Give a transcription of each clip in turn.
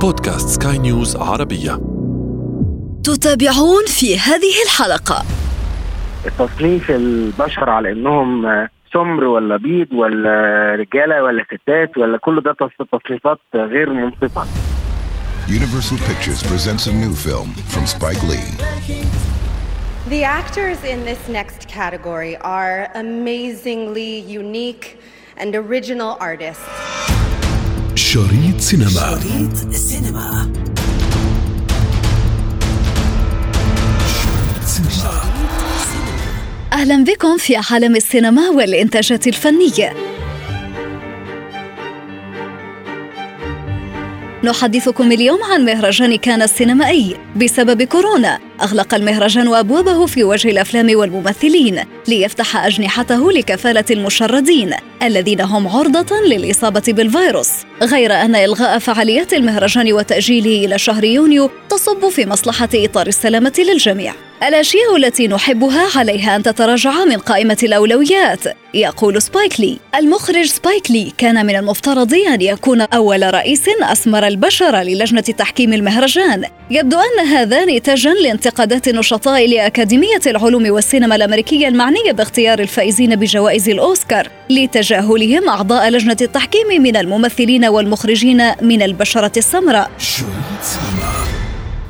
بودكاست سكاي نيوز عربية تتابعون في هذه الحلقة تصنيف البشر على انهم سمر ولا بيض ولا رجاله ولا ستات ولا كل ده تصنيفات غير منصفه Universal Pictures presents a new film from Spike Lee. The actors in this next category are amazingly unique and original artists. شريط سينما. شريط سينما. أهلا بكم في عالم السينما والإنتاجات الفنية. نحدثكم اليوم عن مهرجان كان السينمائي. بسبب كورونا أغلق المهرجان أبوابه في وجه الأفلام والممثلين ليفتح أجنحته لكفالة المشردين الذين هم عرضة للإصابة بالفيروس. غير أن إلغاء فعاليات المهرجان وتأجيله إلى شهر يونيو تصب في مصلحة إطار السلامة للجميع. الأشياء التي نحبها عليها أن تتراجع من قائمة الأولويات يقول سبايك لي. المخرج سبايك لي كان من المفترض أن يكون أول رئيس أسمر البشر للجنة تحكيم المهرجان. يبدو أن هذا نتاجا لانتقادات النشطاء لأكاديمية العلوم والسينما الأمريكية المعنية باختيار الفائزين بجوائز الأوسكار لتجاهلهم أعضاء لجنة التحكيم من الممثلين والمخرجين من البشرة السمراء؟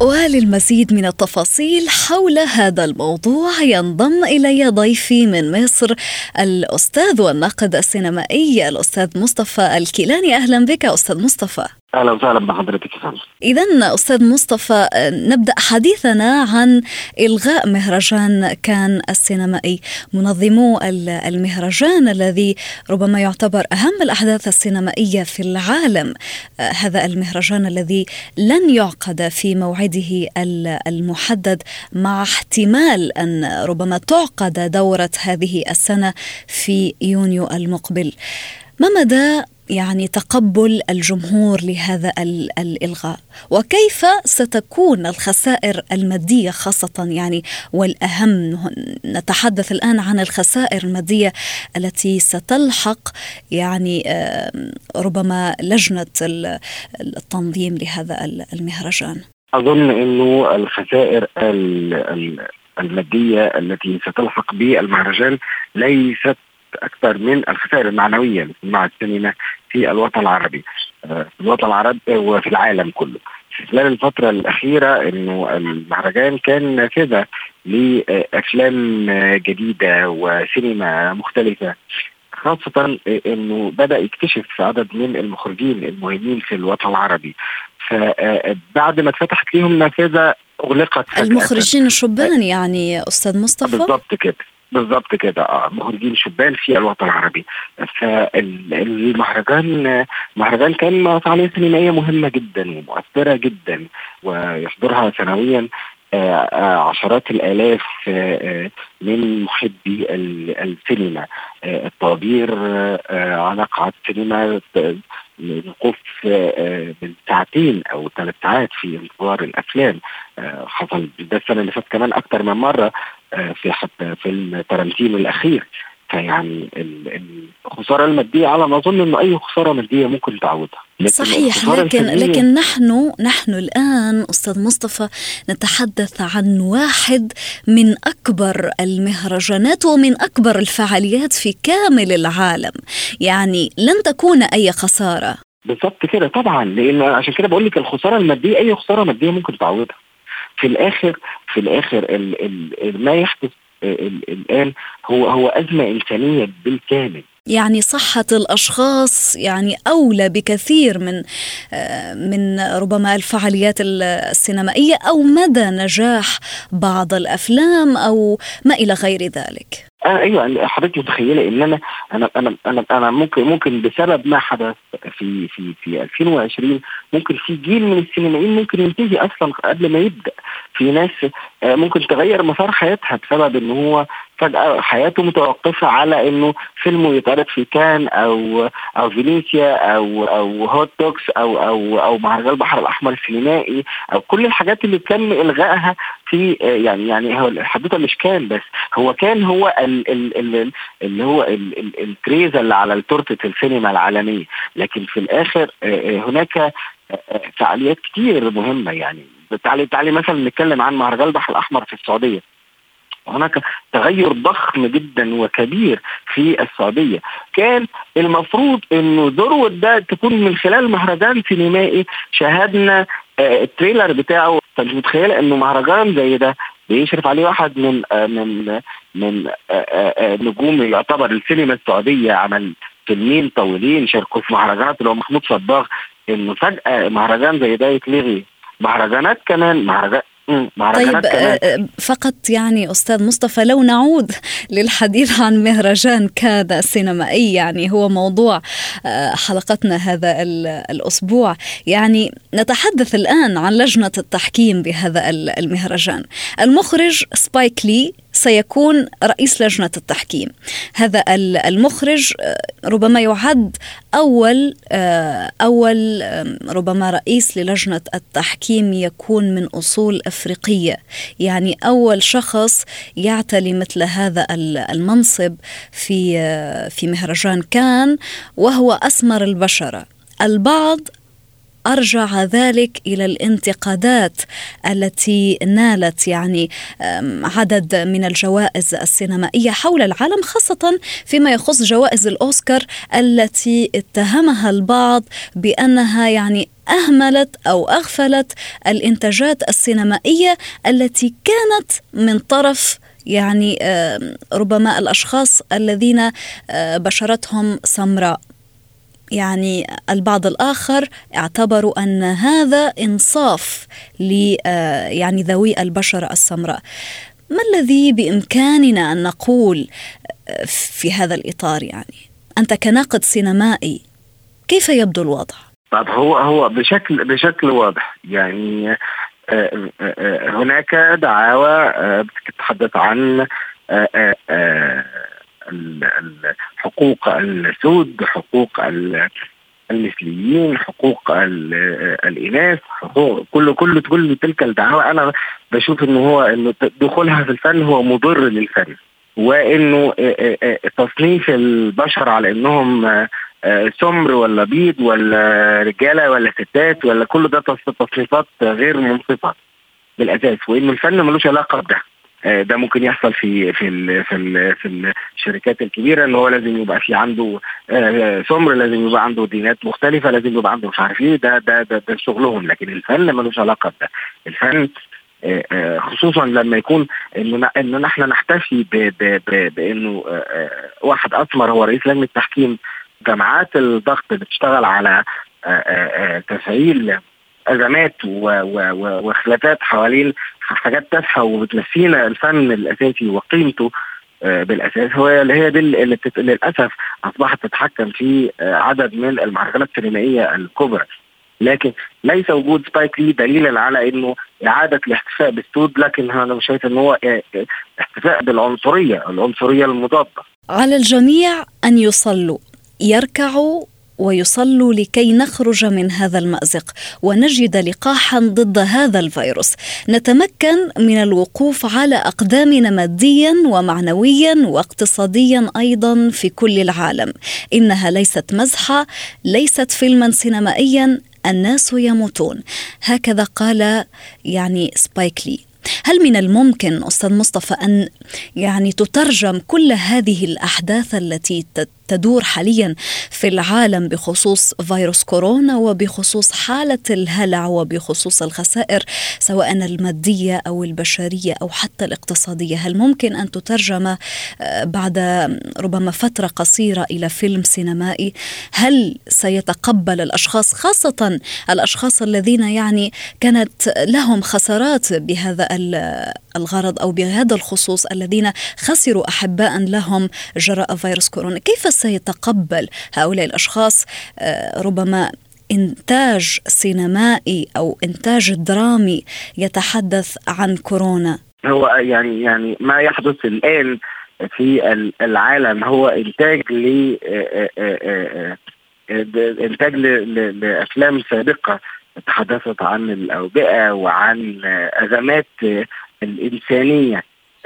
وللمزيد من التفاصيل حول هذا الموضوع ينضم إلي ضيفي من مصر الأستاذ والناقد السينمائي الأستاذ مصطفى الكيلاني. أهلا بك أستاذ مصطفى. أهلا وسهلا بحضرتك اذا أستاذ مصطفى نبدأ حديثنا عن إلغاء مهرجان كان السينمائي. منظمو المهرجان الذي ربما يعتبر أهم الأحداث السينمائية في العالم. هذا المهرجان الذي لن يعقد في موعده المحدد مع احتمال أن ربما تعقد دورة هذه السنة في يونيو المقبل. ما مدى يعني تقبل الجمهور لهذا الإلغاء؟ وكيف ستكون الخسائر المادية خاصة يعني والأهم نتحدث الآن عن الخسائر المادية التي ستلحق يعني ربما لجنة التنظيم لهذا المهرجان. أظن إنه الخسائر المادية التي ستلحق بالمهرجان ليست أكثر من الخسائر المعنوية مع السينما في الوطن العربي. آه، في الوطن العربي وفي العالم كله. في خلال الفترة الأخيرة إنه المهرجان كان نافذة لأفلام جديدة وسينما مختلفة خاصة إنه بدأ يكتشف عدد من المخرجين المهمين في الوطن العربي. فبعد ما اتفتحت لهم نافذة أغلقت المخرجين الشبان يعني أستاذ مصطفى؟ بالضبط كده. بالضبط كده. آه مخرجين شبان في الوطن العربي. فالمهرجان مهرجان كان فعاليه سينمائية مهمة جدا ومؤثرة جدا ويحضرها سنويا. آه، آه، عشرات الآلاف آه، من محبي السينما. الطوابير على قاعات السينما الوقوف بالساعتين أو ثلاث ساعات في انتظار الأفلام. حصل ده السنة اللي فاتت كمان أكثر من مرة في حتى فيلم تارانتينو الأخير. فيعني الخسارة المادية على ما أظن إنه أي خسارة مادية ممكن تعوضها. صحيح لكن لكن نحن نحن الآن أستاذ مصطفى نتحدث عن واحد من أكبر المهرجانات ومن أكبر الفعاليات في كامل العالم. يعني لن تكون أي خسارة. بالضبط كده طبعا. لأن عشان كده بقول لك الخسارة المادية أي خسارة مادية ممكن تعوضها. في الآخر في الآخر ال ال ما يحدث الآن هو هو أزمة إنسانية بالكامل يعني صحة الأشخاص يعني أولى بكثير من من ربما الفعاليات السينمائية أو مدى نجاح بعض الأفلام أو ما إلى غير ذلك. آه أيوه حضرتك متخيلة إن أنا أنا أنا أنا ممكن ممكن بسبب ما حدث في في في 2020 ممكن في جيل من السينمائيين ممكن ينتهي أصلا قبل ما يبدأ. في ناس آه ممكن تغير مسار حياتها بسبب إن هو فجأة حياته متوقفة على إنه فيلمه يتعرض في كان أو أو فينيسيا أو أو هوت دوكس أو أو أو مهرجان البحر الأحمر السينمائي أو كل الحاجات اللي تم إلغائها في آه، يعني يعني هو الحدوتة مش كان بس هو كان هو ال ال ال اللي هو الكريزه اللي على تورته السينما العالمية. لكن في الآخر آه، آه، هناك فعاليات كتير مهمة يعني. تعالي تعالي مثلا نتكلم عن مهرجان البحر الأحمر في السعودية. هناك تغير ضخم جدا وكبير في السعودية. كان المفروض إنه ذروة ده تكون من خلال مهرجان سينمائي. شاهدنا التريلر بتاعه. فمش متخيله إنه مهرجان زي ده بيشرف عليه واحد من من من نجوم يعتبر السينما السعودية؟ عمل فيلمين طويلين شاركوا في مهرجانات اللي هو محمود صباغ. إنه فجأة مهرجان زي ده يتلغي. مهرجانات كمان مهرجان طيب كمان. فقط يعني أستاذ مصطفى لو نعود للحديث عن مهرجان كاد سينمائي يعني هو موضوع حلقتنا هذا الأسبوع يعني نتحدث الآن عن لجنة التحكيم بهذا المهرجان المخرج سبايك لي سيكون رئيس لجنة التحكيم. هذا المخرج ربما يعد أول أول ربما رئيس للجنة التحكيم يكون من أصول أفريقية. يعني أول شخص يعتلي مثل هذا المنصب في في مهرجان كان وهو أسمر البشرة. البعض أرجع ذلك إلى الانتقادات التي نالت يعني عدد من الجوائز السينمائية حول العالم خاصة فيما يخص جوائز الأوسكار التي اتهمها البعض بأنها يعني أهملت أو أغفلت الإنتاجات السينمائية التي كانت من طرف يعني ربما الأشخاص الذين بشرتهم سمراء. يعني البعض الآخر اعتبروا أن هذا إنصاف ل يعني ذوي البشرة السمراء. ما الذي بإمكاننا أن نقول في هذا الإطار يعني؟ أنت كناقد سينمائي كيف يبدو الوضع؟ طب هو هو بشكل بشكل واضح. يعني هناك دعاوى بتتحدث عن حقوق السود حقوق المثليين حقوق الإناث حقوق كل كل كل تلك الدعاوى أنا بشوف إنه هو إنه دخولها في الفن هو مضر للفن. وإنه تصنيف البشر على إنهم سمر ولا بيض ولا رجالة ولا ستات ولا كل ده تصنيفات غير منصفة بالأساس. وإنه الفن ملوش علاقة بده. ده ممكن يحصل في في ال في ال في الشركات الكبيرة إن هو لازم يبقى في عنده سمر لازم يبقى عنده دينات مختلفة لازم يبقى عنده مش عارف إيه ده ده ده, ده شغلهم. لكن الفن ملوش علاقة بده. الفن خصوصا لما يكون إنه إنه إحنا نحتفي بإنه واحد اسمر هو رئيس لجنة تحكيم جماعات الضغط بتشتغل على تفعيل أزمات وخلافات حوالين حاجات تافهة وبتنسينا الفن الأساسي وقيمته بالأساس هو اللي هي دي اللي. للأسف أصبحت تتحكم في عدد من المهرجانات السينمائية الكبرى لكن ليس وجود سبايك لي دليلا على إنه إعادة الاحتفاء بالسود لكن أنا شايف ان هو احتفاء بالعنصرية العنصرية المضادة على الجميع أن يصلوا يركعوا ويصلوا لكي نخرج من هذا المأزق ونجد لقاحا ضد هذا الفيروس. نتمكن من الوقوف على أقدامنا ماديا ومعنويا واقتصاديا أيضا في كل العالم. إنها ليست مزحة ليست فيلما سينمائيا الناس يموتون. هكذا قال يعني سبايك لي. هل من الممكن أستاذ مصطفى أن يعني تترجم كل هذه الأحداث التي تدور حاليا في العالم بخصوص فيروس كورونا وبخصوص حالة الهلع وبخصوص الخسائر سواء المادية أو البشرية أو حتى الاقتصادية، هل ممكن أن تترجم بعد ربما فترة قصيرة إلى فيلم سينمائي؟ هل سيتقبل الأشخاص خاصة الأشخاص الذين يعني كانت لهم خسارات بهذا الغرض أو بهذا الخصوص الذين خسروا أحباء لهم جراء فيروس كورونا، كيف سيتقبل هؤلاء الأشخاص ربما إنتاج سينمائي أو إنتاج درامي يتحدث عن كورونا؟ هو يعني يعني ما يحدث الآن في العالم هو إنتاج ل إنتاج لأفلام سابقة تحدثت عن الأوبئة وعن أزمات الإنسانية.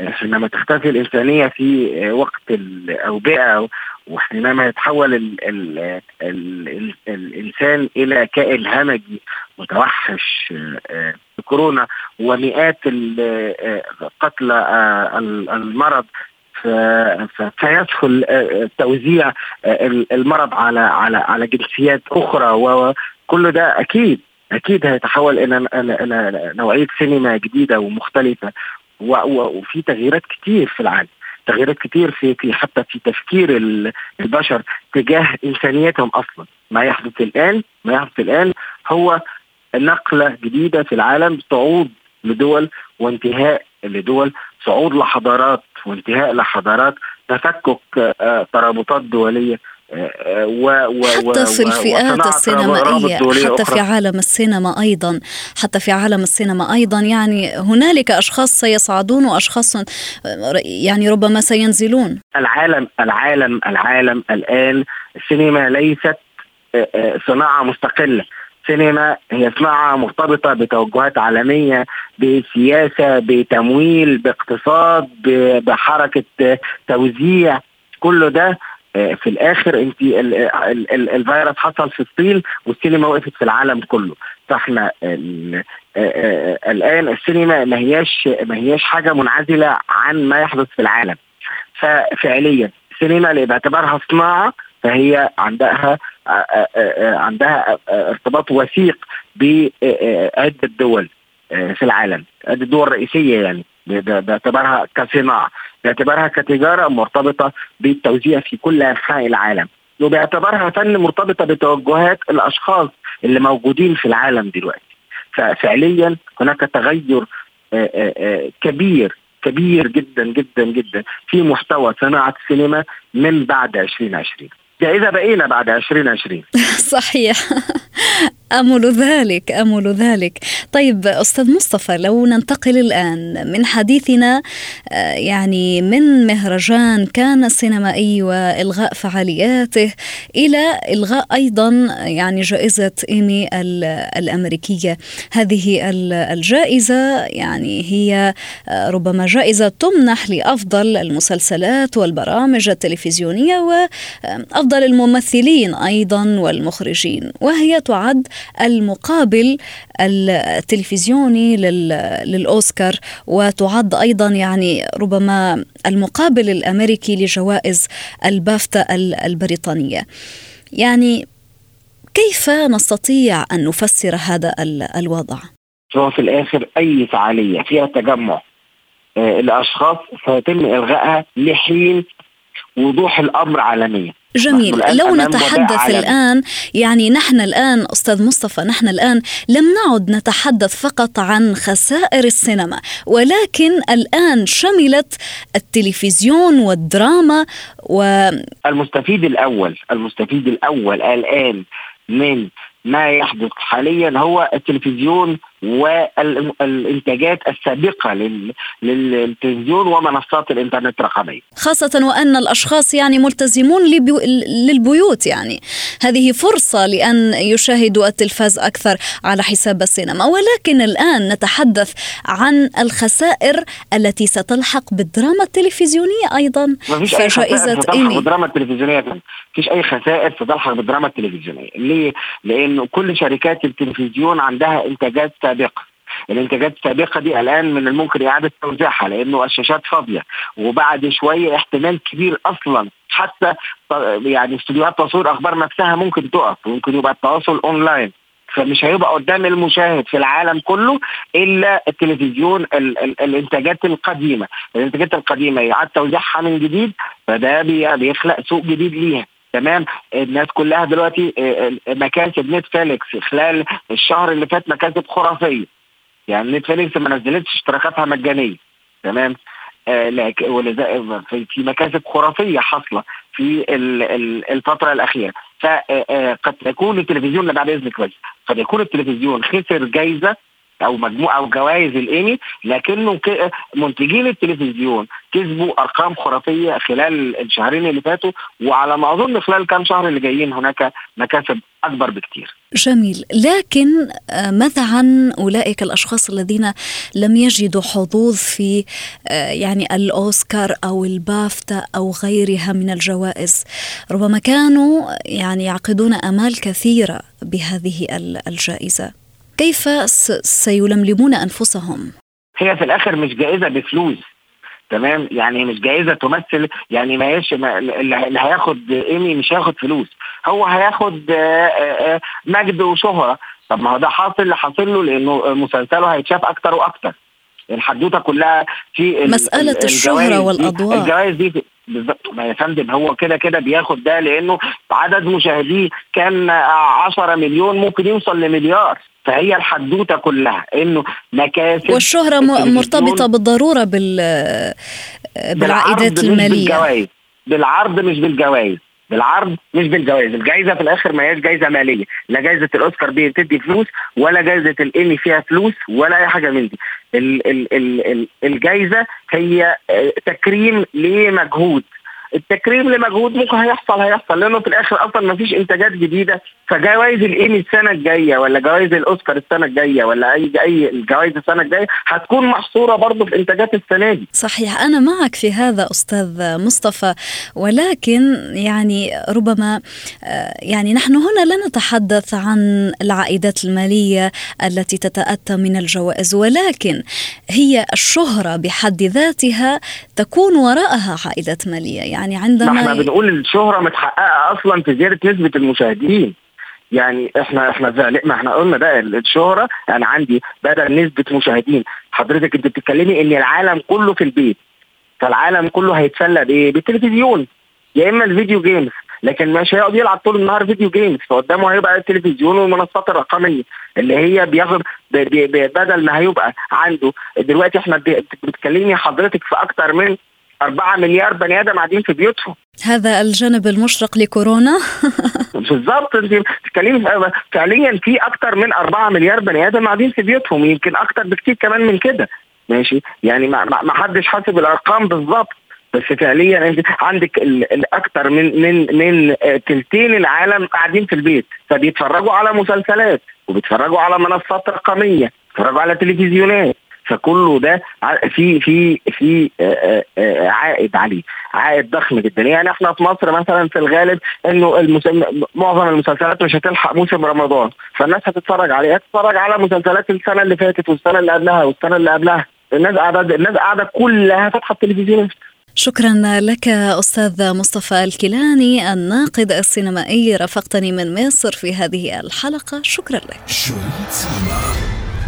حينما تختفي الإنسانية في وقت الأوبئة وحينما يتحول ال ال ال ال الإنسان إلى كائن همجي متوحش كورونا ومئات قتلى المرض فيدخل توزيع المرض على على على جنسيات أخرى وكل ده أكيد. أكيد هيتحول إلى إلى نوعية سينما جديدة ومختلفة وفي تغييرات كتير في العالم تغييرات كتير في في حتى في تفكير البشر تجاه إنسانيتهم أصلا. ما يحدث الآن ما يحدث الآن هو نقلة جديدة في العالم صعود لدول وانتهاء لدول صعود لحضارات وانتهاء لحضارات تفكك آه، ترابطات دولية و و حتى في الفئات السينمائية حتى في عالم السينما أيضا حتى في عالم السينما أيضا يعني هنالك أشخاص سيصعدون وأشخاص يعني ربما سينزلون. العالم العالم العالم الآن السينما ليست آه، آه، صناعة مستقلة. سينما هي صناعة مرتبطة بتوجهات عالمية بسياسة بتمويل باقتصاد بحركة توزيع. كل ده في الآخر انت الفيروس حصل في الصين والسينما وقفت في العالم كله. فإحنا آه، آه، الآن السينما ما هياش ما هياش حاجة منعزلة عن ما يحدث في العالم. ففعليا السينما باعتبارها صناعة فهي عندها عندها ارتباط وثيق بعده دول في العالم. عده دول رئيسيه يعني. باعتبارها كصناعة باعتبارها كتجارة مرتبطة بالتوزيع في كل أنحاء العالم وباعتبارها فن مرتبطة بتوجهات الأشخاص اللي موجودين في العالم دلوقتي. ففعليا هناك تغير آه، آه، آه، كبير كبير جدا جدا جدا في محتوى صناعة السينما من بعد 2020 ده إذا بقينا بعد 2020 صحيح. امل ذلك امل ذلك. طيب أستاذ مصطفى لو ننتقل الآن من حديثنا آه، يعني من مهرجان كان سينمائي وإلغاء فعالياته إلى إلغاء أيضا يعني جائزة إيمي الأمريكية. هذه الجائزة يعني هي آه، ربما جائزة تمنح لأفضل المسلسلات والبرامج التلفزيونية وافضل الممثلين أيضا والمخرجين وهي تعد المقابل التلفزيوني للأوسكار وتعد أيضا يعني ربما المقابل الأمريكي لجوائز البافتا البريطانية يعني كيف نستطيع أن نفسر هذا الوضع؟ هو في الآخر أي فعالية فيها تجمع آه، الأشخاص سيتم إلغائها لحين وضوح الأمر عالميا جميل. لو نتحدث الآن يعني نحن الآن أستاذ مصطفى نحن الآن لم نعد نتحدث فقط عن خسائر السينما ولكن الآن شملت التلفزيون والدراما و المستفيد الأول المستفيد الأول الآن من ما يحدث حاليا هو التلفزيون والإنتاجات السابقة للتلفزيون ومنصات الإنترنت الرقمية. خاصة وأن الأشخاص يعني ملتزمون للبيوت يعني. هذه فرصة لأن يشاهدوا التلفاز أكثر على حساب السينما. ولكن الآن نتحدث عن الخسائر التي ستلحق بالدراما التلفزيونية أيضا. فجائزة ايمي بالدراما التلفزيونية ما فيش أي خسائر ستلحق بالدراما التلفزيونية. ليه؟ لأن كل شركات التلفزيون عندها إنتاجات سابقه الانتاجات السابقة دي الآن من الممكن إعادة توزيعها لأنه الشاشات فاضية. وبعد شوية احتمال كبير أصلا حتى يعني استوديوهات تصوير أخبار نفسها ممكن تقف ممكن يبقى التواصل أونلاين. فمش هيبقى قدام المشاهد في العالم كله إلا التلفزيون ال ال الانتاجات القديمة، الانتاجات القديمة يعاد توزيعها من جديد فده بيخلق سوق جديد ليها. تمام؟ الناس كلها دلوقتي آه، آه، مكاسب نتفليكس خلال الشهر اللي فات مكاسب خرافية. يعني نتفليكس ما نزلتش اشتراكاتها مجانية. تمام؟ آه في مكاسب خرافية حاصلة في الفترة الأخيرة. فقد آه، تكون التلفزيون بعد إذنك بس قد يكون التلفزيون خسر جايزة أو مجموعة أو جوائز الإيمي لكنه منتجين التلفزيون كسبوا أرقام خرافية خلال الشهرين اللي فاتوا وعلى ما أظن خلال كام شهر اللي جايين هناك مكاسب أكبر بكتير. جميل، لكن آه، ماذا عن أولئك الأشخاص الذين لم يجدوا حظوظ في آه، يعني الأوسكار أو البافتا أو غيرها من الجوائز، ربما كانوا يعني يعقدون أمال كثيرة بهذه الجائزة. كيف سيلملمون أنفسهم؟ هي في الآخر مش جائزة بفلوس تمام؟ يعني مش جائزة تمثل يعني ما هيش اللي هياخد إيمي مش هياخد فلوس هو هياخد مجد وشهرة. طب ما هو ده حاصل اللي حاصل له لأنه مسلسله هيتشاف أكتر وأكتر. الحدوتة كلها في مسألة الشهرة والاضواء الجوائز دي بالظبط ما يا فندم هو كده كده بياخد ده لأنه عدد مشاهديه كان 10 مليون ممكن يوصل لمليار. فهي الحدوتة كلها إنه مكاسب والشهرة مرتبطة بالضرورة بال بالعائدات المالية. بالجوائز. بالعرض مش بالجوائز. بالعرض مش بالجوائز. الجائزة في الآخر ما هياش جائزة مالية. لا جائزة الأوسكار دي بتدي فلوس ولا جائزة الايمي فيها فلوس ولا أي حاجة من دي. ال ال ال الجائزة هي آه، تكريم لمجهود. التكريم لمجهود ممكن هيحصل هيحصل. لأنه في الآخر أصلا ما فيش إنتاجات جديدة. فجوائز الإيمي السنة الجاية ولا جوائز الأوسكار السنة الجاية ولا أي أي الجوائز السنة الجاية هتكون محصورة برضه في إنتاجات السنة دي. صحيح. أنا معك في هذا أستاذ مصطفى. ولكن يعني ربما آه، يعني نحن هنا لا نتحدث عن العائدات المالية التي تتأتى من الجوائز ولكن هي الشهرة بحد ذاتها تكون وراءها عائدات مالية. يعني عندما إحنا بنقول الشهرة متحققة أصلا في زيادة نسبة المشاهدين. يعني إحنا إحنا ما إحنا قلنا ده الشهرة. أنا عندي بدل نسبة مشاهدين. حضرتك أنت بتتكلمي إن العالم كله في البيت. فالعالم كله هيتسلى بايه؟ بالتلفزيون. يا إما ال video games. لكن مش هيقعد يلعب طول النهار video games. فقدامه هيبقى التلفزيون والمنصات الرقمية اللي هي بياخد بدل ما هيبقى عنده. دلوقتي إحنا بتكلمني حضرتك في أكتر من 4 مليار بني آدم قاعدين في بيوتهم. هذا الجانب المشرق لكورونا. بالظبط انت بتتكلمي فعليا في أكثر من 4 مليار بني آدم قاعدين في بيوتهم يمكن أكثر بكثير كمان من كده. ماشي؟ يعني ما, ما حدش حاسب الأرقام بالظبط بس فعليا انت عندك الاكثر من من من ثلثين العالم قاعدين في البيت. فبيتفرجوا على مسلسلات وبيتفرجوا على منصات رقمية بيتفرجوا على تلفزيونات. فكله ده في في في آه، آه، عائد عليه عائد ضخم جدا. يعني إحنا في مصر مثلا في الغالب إنه معظم المسلسلات مش هتلحق موسم رمضان فالناس هتتفرج عليه هتتفرج على مسلسلات السنة اللي فاتت والسنة اللي قبلها والسنة اللي قبلها. الناس قاعدة الناس قاعدة كلها فاتحه التلفزيون. شكرا لك أستاذ مصطفى الكيلاني الناقد السينمائي رافقتني من مصر في هذه الحلقة. شكرا لك.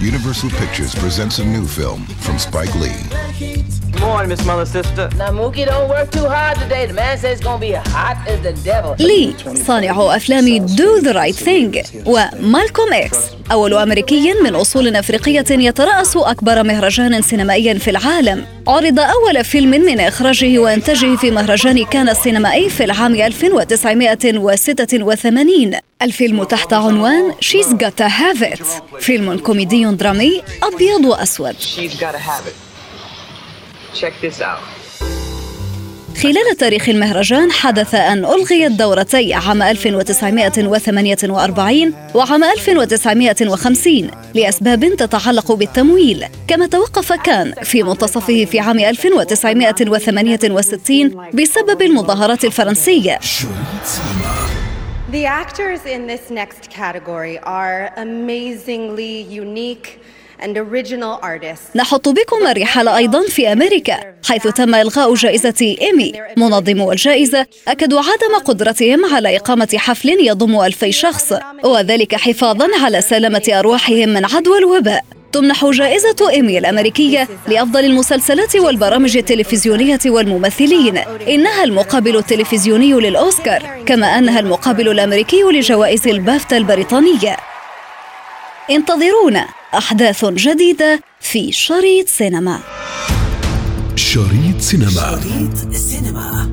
Universal Pictures presents a new film from Spike Lee. Good morning, Miss Mother Sister. Now, Mookie, don't work too hard today. The man says it's gonna be hot as the devil. لي صانع أفلام Do the Right Thing ومالكوم إكس أول أمريكي من أصول أفريقية يترأس أكبر مهرجان سينمائي في العالم عرض أول فيلم من إخراجه وإنتاجه في مهرجان كان السينمائي في العام 1986 الفيلم تحت عنوان She's Gotta Have It فيلم كوميدي درامي أبيض وأسود She's gotta have it. Check this out. خلال تاريخ المهرجان حدث أن ألغيت دورتي عام 1948 وعام 1950 لأسباب تتعلق بالتمويل. كما توقف كان في منتصفه في عام 1968 بسبب المظاهرات الفرنسية. The actors in this next category are amazingly unique. نحط بكم الرحال أيضا في أمريكا حيث تم إلغاء جائزة إيمي. منظمو الجائزة أكدوا عدم قدرتهم على إقامة حفل يضم ألفي شخص وذلك حفاظا على سلامة أرواحهم من عدوى الوباء. تمنح جائزة إيمي الأمريكية لأفضل المسلسلات والبرامج التلفزيونية والممثلين. إنها المقابل التلفزيوني للأوسكار كما أنها المقابل الأمريكي لجوائز البافتا البريطانية. انتظرونا أحداث جديدة في شريط سينما. شريط سينما. شريط سينما.